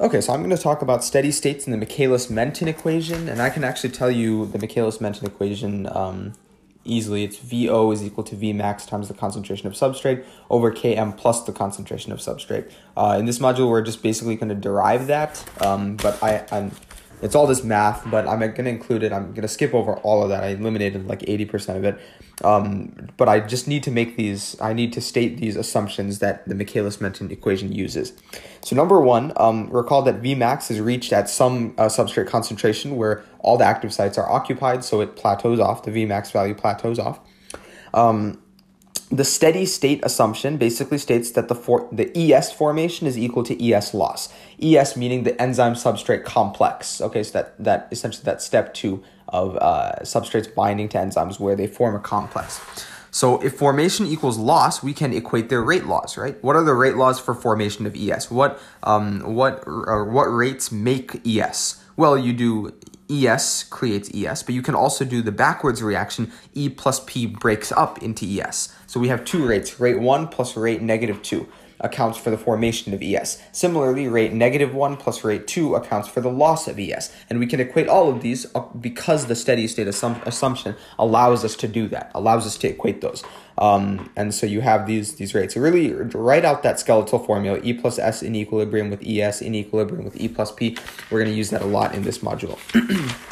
Okay, so I'm going to talk about steady states in the Michaelis-Menten equation, and I can actually tell you the Michaelis-Menten equation um, easily. It's VO is equal to V max times the concentration of substrate over Km plus the concentration of substrate. Uh, in this module, we're just basically going to derive that, um, but I, I'm it's all this math, but I'm going to include it. I'm going to skip over all of that. I eliminated like 80% of it. Um, but I just need to make these, I need to state these assumptions that the Michaelis-Menten equation uses. So number one, um, recall that Vmax is reached at some uh, substrate concentration where all the active sites are occupied, so it plateaus off, the Vmax value plateaus off. Um, the steady state assumption basically states that the for, the ES formation is equal to ES loss. ES meaning the enzyme substrate complex. Okay, so that that essentially that step two of uh, substrates binding to enzymes where they form a complex. So if formation equals loss, we can equate their rate laws, right? What are the rate laws for formation of ES? What um what what rates make ES? Well, you do ES creates ES, but you can also do the backwards reaction. E plus P breaks up into ES. So we have two rates, rate 1 plus rate negative 2 accounts for the formation of ES. Similarly, rate negative 1 plus rate 2 accounts for the loss of ES. And we can equate all of these uh, because the steady state assum- assumption allows us to do that, allows us to equate those. Um, and so you have these these rates. So really write out that skeletal formula, E plus S in equilibrium with ES in equilibrium with E plus P. We're going to use that a lot in this module.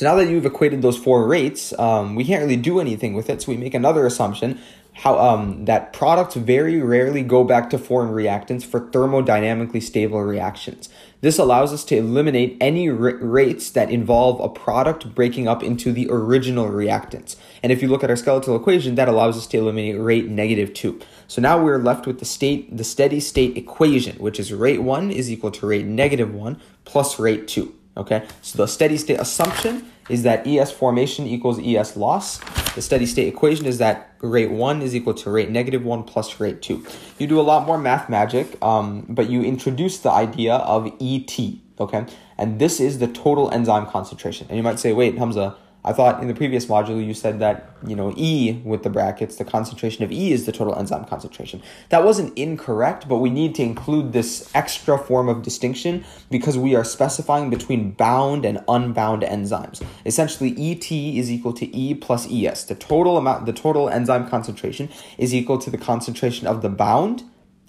So now that you've equated those four rates, um, we can't really do anything with it. So we make another assumption, how um, that products very rarely go back to foreign reactants for thermodynamically stable reactions. This allows us to eliminate any r- rates that involve a product breaking up into the original reactants. And if you look at our skeletal equation, that allows us to eliminate rate negative 2. So now we're left with the state the steady state equation, which is rate 1 is equal to rate negative 1 plus rate 2. Okay, so the steady state assumption is that ES formation equals ES loss. The steady state equation is that rate 1 is equal to rate negative 1 plus rate 2. You do a lot more math magic, um, but you introduce the idea of ET, okay? And this is the total enzyme concentration. And you might say, wait, Hamza, I thought in the previous module you said that, you know, E with the brackets, the concentration of E is the total enzyme concentration. That wasn't incorrect, but we need to include this extra form of distinction because we are specifying between bound and unbound enzymes. Essentially, ET is equal to E plus ES. The total amount, the total enzyme concentration is equal to the concentration of the bound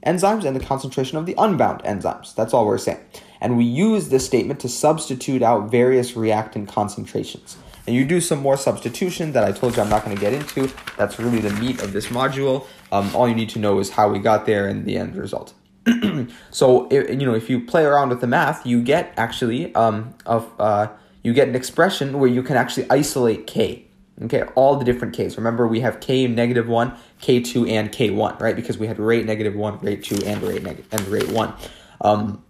enzymes and the concentration of the unbound enzymes. That's all we're saying. And we use this statement to substitute out various reactant concentrations and you do some more substitution that I told you I'm not going to get into. That's really the meat of this module. Um, all you need to know is how we got there and the end result. so if, you know if you play around with the math, you get actually um, of uh, you get an expression where you can actually isolate k. Okay, all the different k's. Remember, we have k negative one, k two, and k one, right? Because we had rate negative one, rate two, and rate negative and rate one. Um,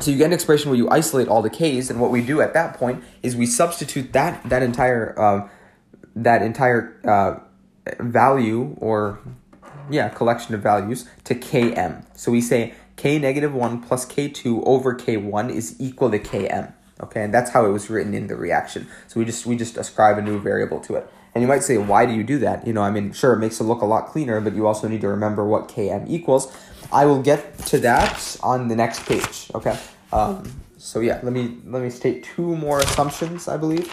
so you get an expression where you isolate all the k's, and what we do at that point is we substitute that that entire uh, that entire uh, value or yeah collection of values to km. So we say k negative one plus k two over k one is equal to km. Okay, and that's how it was written in the reaction. So we just we just ascribe a new variable to it. And you might say, why do you do that? You know, I mean, sure, it makes it look a lot cleaner, but you also need to remember what km equals. I will get to that on the next page. Okay. Um, so yeah, let me let me state two more assumptions, I believe.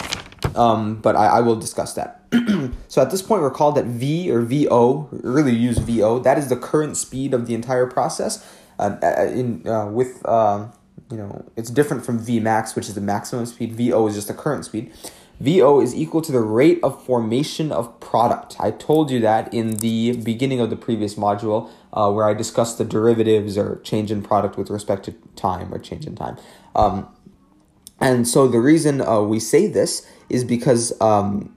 Um, but I, I will discuss that. so at this point, recall that V or VO, really use VO. That is the current speed of the entire process. Uh, in uh, with uh, you know, it's different from V max, which is the maximum speed. VO is just the current speed. VO is equal to the rate of formation of product. I told you that in the beginning of the previous module uh, where I discussed the derivatives or change in product with respect to time or change in time. Um, and so the reason uh, we say this is because um,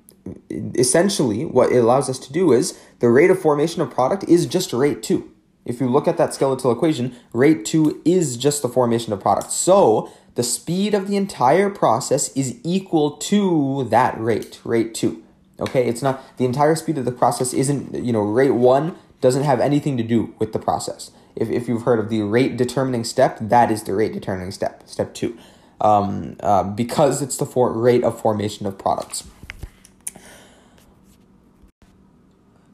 essentially what it allows us to do is the rate of formation of product is just rate 2. If you look at that skeletal equation, rate 2 is just the formation of product. So the speed of the entire process is equal to that rate, rate 2. Okay, it's not the entire speed of the process isn't, you know, rate 1 doesn't have anything to do with the process. If, if you've heard of the rate determining step, that is the rate determining step, step 2. Um, uh, because it's the for- rate of formation of products.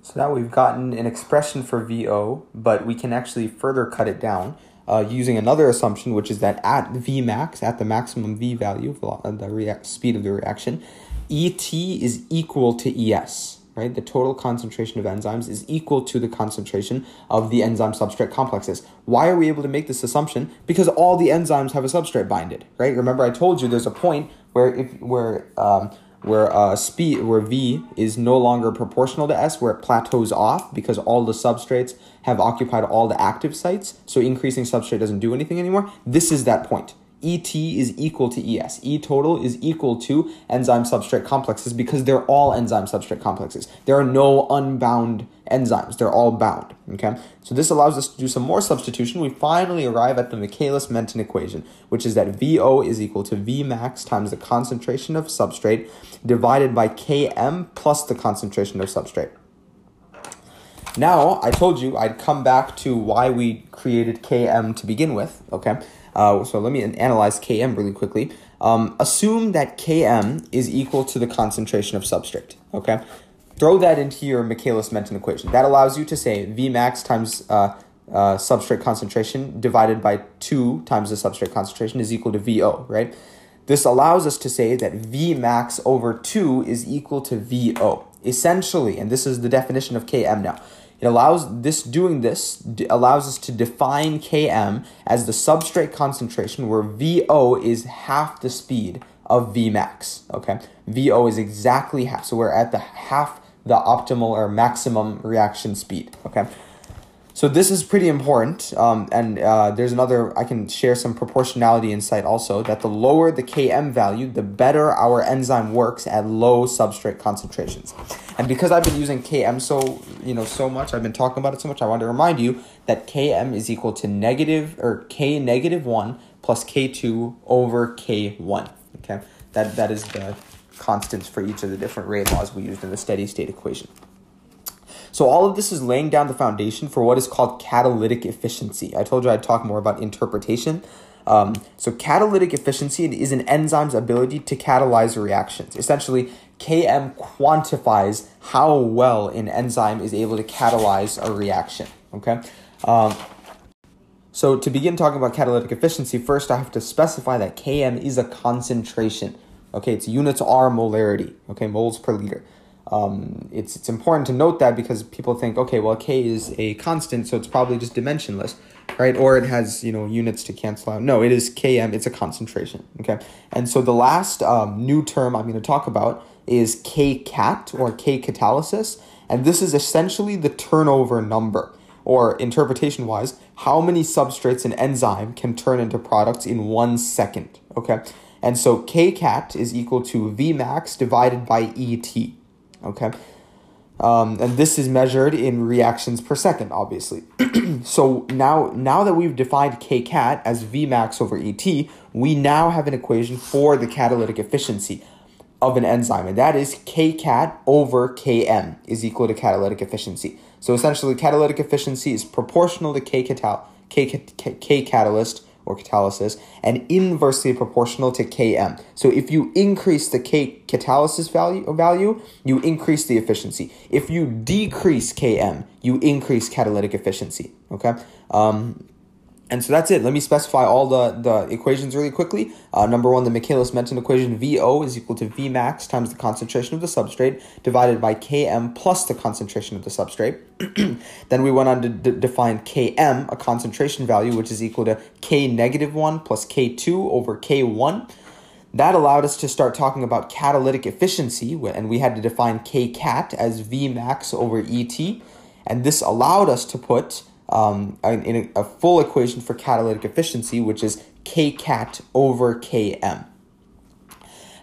So now we've gotten an expression for VO, but we can actually further cut it down. Uh, using another assumption, which is that at Vmax, at the maximum V value, the rea- speed of the reaction, ET is equal to ES, right? The total concentration of enzymes is equal to the concentration of the enzyme substrate complexes. Why are we able to make this assumption? Because all the enzymes have a substrate binded, right? Remember, I told you there's a point where if where um, where uh, speed where v is no longer proportional to s where it plateaus off because all the substrates have occupied all the active sites so increasing substrate doesn't do anything anymore this is that point ET is equal to ES. E total is equal to enzyme substrate complexes because they're all enzyme substrate complexes. There are no unbound enzymes. They're all bound. Okay. So this allows us to do some more substitution. We finally arrive at the Michaelis-Menten equation, which is that VO is equal to V max times the concentration of substrate divided by Km plus the concentration of substrate. Now, I told you I'd come back to why we created Km to begin with, okay? Uh, so let me analyze Km really quickly. Um, assume that Km is equal to the concentration of substrate, okay? Throw that into your Michaelis-Menten equation. That allows you to say Vmax times uh, uh, substrate concentration divided by 2 times the substrate concentration is equal to VO, right? This allows us to say that Vmax over 2 is equal to VO. Essentially, and this is the definition of Km now, it allows this doing this allows us to define Km as the substrate concentration where VO is half the speed of Vmax. Okay, VO is exactly half, so we're at the half the optimal or maximum reaction speed. Okay. So this is pretty important, um, and uh, there's another, I can share some proportionality insight also, that the lower the Km value, the better our enzyme works at low substrate concentrations. And because I've been using Km so, you know, so much, I've been talking about it so much, I want to remind you that Km is equal to negative, or K negative 1 plus K2 over K1, okay? That, that is the constants for each of the different rate laws we used in the steady state equation. So all of this is laying down the foundation for what is called catalytic efficiency. I told you I'd talk more about interpretation. Um, so catalytic efficiency is an enzyme's ability to catalyze reactions. Essentially, Km quantifies how well an enzyme is able to catalyze a reaction. Okay. Um, so to begin talking about catalytic efficiency, first I have to specify that Km is a concentration. Okay, it's units R molarity. Okay, moles per liter. Um, it's it's important to note that because people think, okay, well, k is a constant, so it's probably just dimensionless, right? Or it has you know units to cancel out. No, it is km. It's a concentration. Okay, and so the last um, new term I'm going to talk about is k cat or k catalysis, and this is essentially the turnover number, or interpretation wise, how many substrates an enzyme can turn into products in one second. Okay, and so k cat is equal to v max divided by et. Okay. Um, and this is measured in reactions per second, obviously. so now, now that we've defined kcat as Vmax over ET, we now have an equation for the catalytic efficiency of an enzyme, and that is kcat over km is equal to catalytic efficiency. So essentially, catalytic efficiency is proportional to k, catal- k, k, k catalyst or catalysis and inversely proportional to Km. So if you increase the K catalysis value, value, you increase the efficiency. If you decrease Km, you increase catalytic efficiency. Okay. Um, and so that's it. Let me specify all the, the equations really quickly. Uh, number one, the Michaelis-Menten equation VO is equal to Vmax times the concentration of the substrate divided by Km plus the concentration of the substrate. then we went on to d- define Km, a concentration value, which is equal to K negative 1 plus K2 over K1. That allowed us to start talking about catalytic efficiency, and we had to define Kcat as Vmax over ET. And this allowed us to put um, in a, a, full equation for catalytic efficiency, which is kcat over km.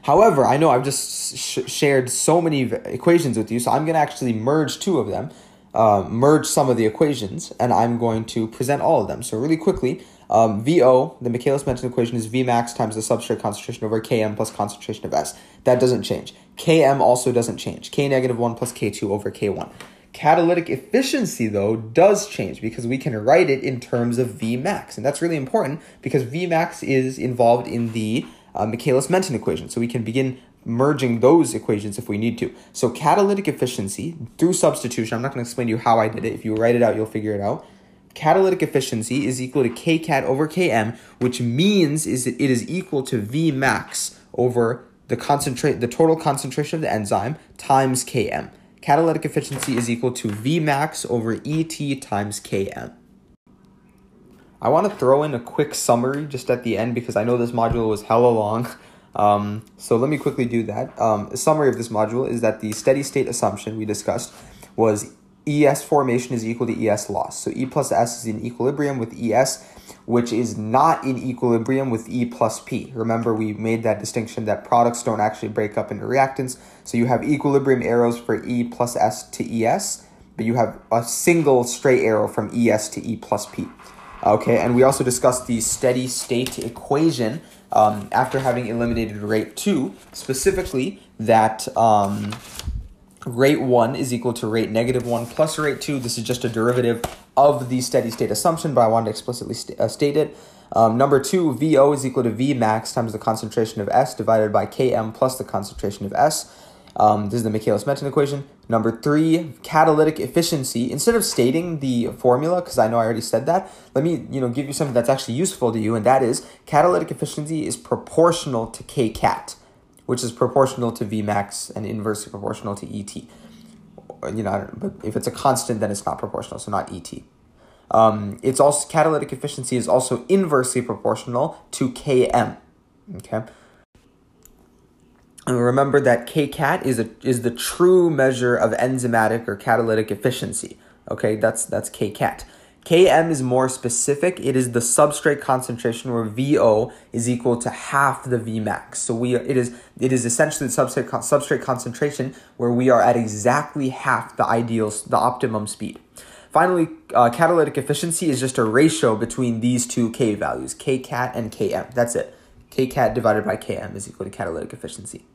However, I know I've just sh- shared so many equations with you, so I'm going to actually merge two of them, uh, merge some of the equations, and I'm going to present all of them. So really quickly, um, VO, the Michaelis-Menten equation is Vmax times the substrate concentration over Km plus concentration of S. That doesn't change. Km also doesn't change. K negative 1 plus K2 over K1. Catalytic efficiency, though, does change because we can write it in terms of Vmax. And that's really important because Vmax is involved in the uh, Michaelis-Menten equation. So we can begin merging those equations if we need to. So catalytic efficiency through substitution, I'm not going to explain to you how I did it. If you write it out, you'll figure it out. catalytic efficiency is equal to kcat over km, which means is that it is equal to V max over the concentrate the total concentration of the enzyme times km. Catalytic efficiency is equal to Vmax over ET times km. I want to throw in a quick summary just at the end because I know this module was hella long. Um, so let me quickly do that. Um, a summary of this module is that the steady state assumption we discussed was ES formation is equal to ES loss. So E plus S is in equilibrium with ES, which is not in equilibrium with E plus P. Remember, we made that distinction that products don't actually break up into reactants. So you have equilibrium arrows for E plus S to ES, but you have a single straight arrow from ES to E plus P. Okay, and we also discussed the steady state equation um, after having eliminated rate 2, specifically that um, rate 1 is equal to rate negative 1 plus rate 2. This is just a derivative of the steady state assumption, but I wanted to explicitly st- uh, state it. Um, number 2, VO is equal to V max times the concentration of S divided by Km plus the concentration of S. Um, this is the Michaelis-Menten equation. Number three, catalytic efficiency. Instead of stating the formula, because I know I already said that, let me you know give you something that's actually useful to you, and that is catalytic efficiency is proportional to kcat, which is proportional to Vmax and inversely proportional to ET. You know, but if it's a constant, then it's not proportional, so not ET. Um, it's also catalytic efficiency is also inversely proportional to Km. Okay. And remember that kcat is a is the true measure of enzymatic or catalytic efficiency. Okay, that's that's kcat. Km is more specific. It is the substrate concentration where VO is equal to half the Vmax. So we it is it is essentially the substrate substrate concentration where we are at exactly half the ideal the optimum speed. Finally, uh, catalytic efficiency is just a ratio between these two K values, Kcat and Km. That's it. Kcat divided by Km is equal to catalytic efficiency.